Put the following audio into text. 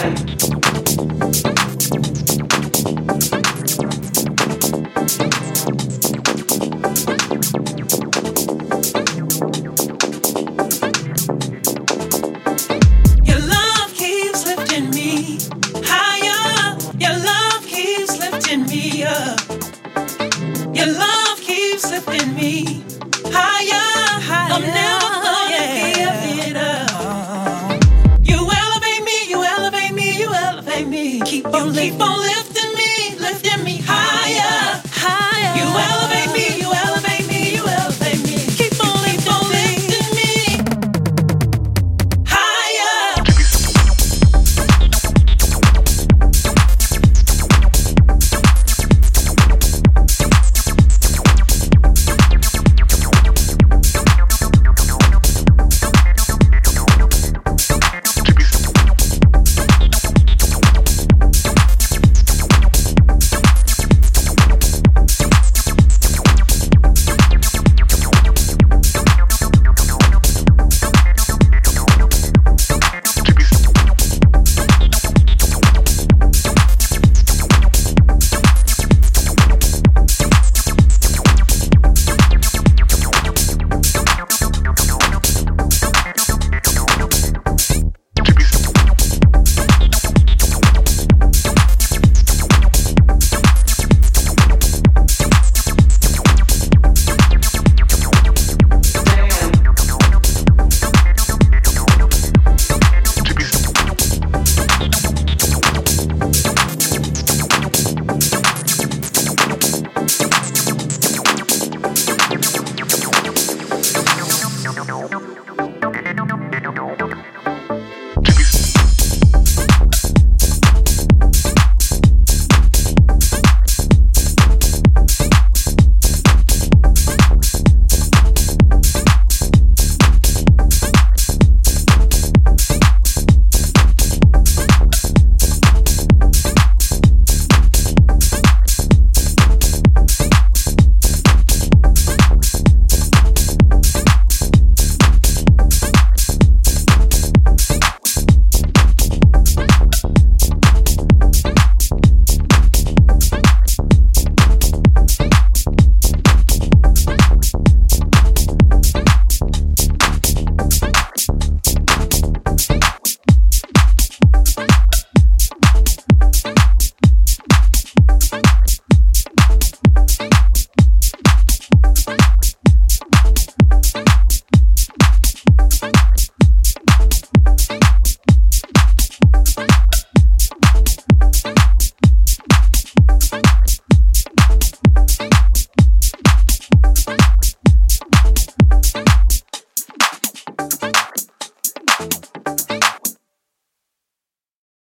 and up.